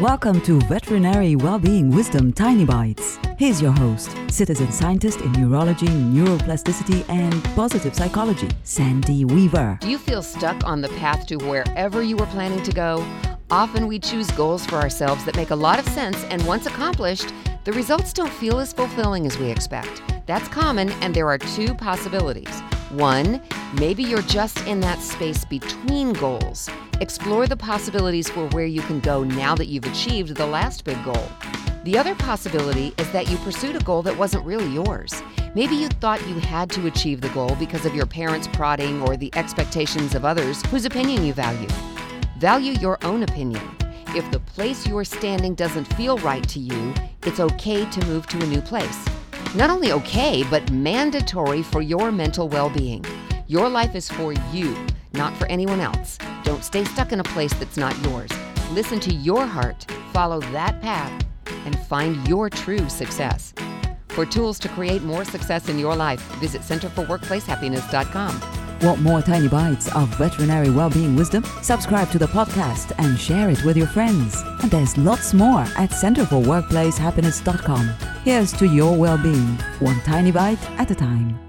Welcome to Veterinary Wellbeing Wisdom Tiny Bites. Here's your host, citizen scientist in neurology, neuroplasticity, and positive psychology, Sandy Weaver. Do you feel stuck on the path to wherever you were planning to go? Often we choose goals for ourselves that make a lot of sense, and once accomplished, the results don't feel as fulfilling as we expect. That's common, and there are two possibilities. One, maybe you're just in that space between goals. Explore the possibilities for where you can go now that you've achieved the last big goal. The other possibility is that you pursued a goal that wasn't really yours. Maybe you thought you had to achieve the goal because of your parents' prodding or the expectations of others whose opinion you value. Value your own opinion. If the place you're standing doesn't feel right to you, it's okay to move to a new place. Not only okay, but mandatory for your mental well being. Your life is for you, not for anyone else. Don't stay stuck in a place that's not yours. Listen to your heart, follow that path, and find your true success. For tools to create more success in your life, visit centerforworkplacehappiness.com. Want more tiny bites of veterinary well-being wisdom? Subscribe to the podcast and share it with your friends. And there's lots more at centerforworkplacehappiness.com. Here's to your well-being, one tiny bite at a time.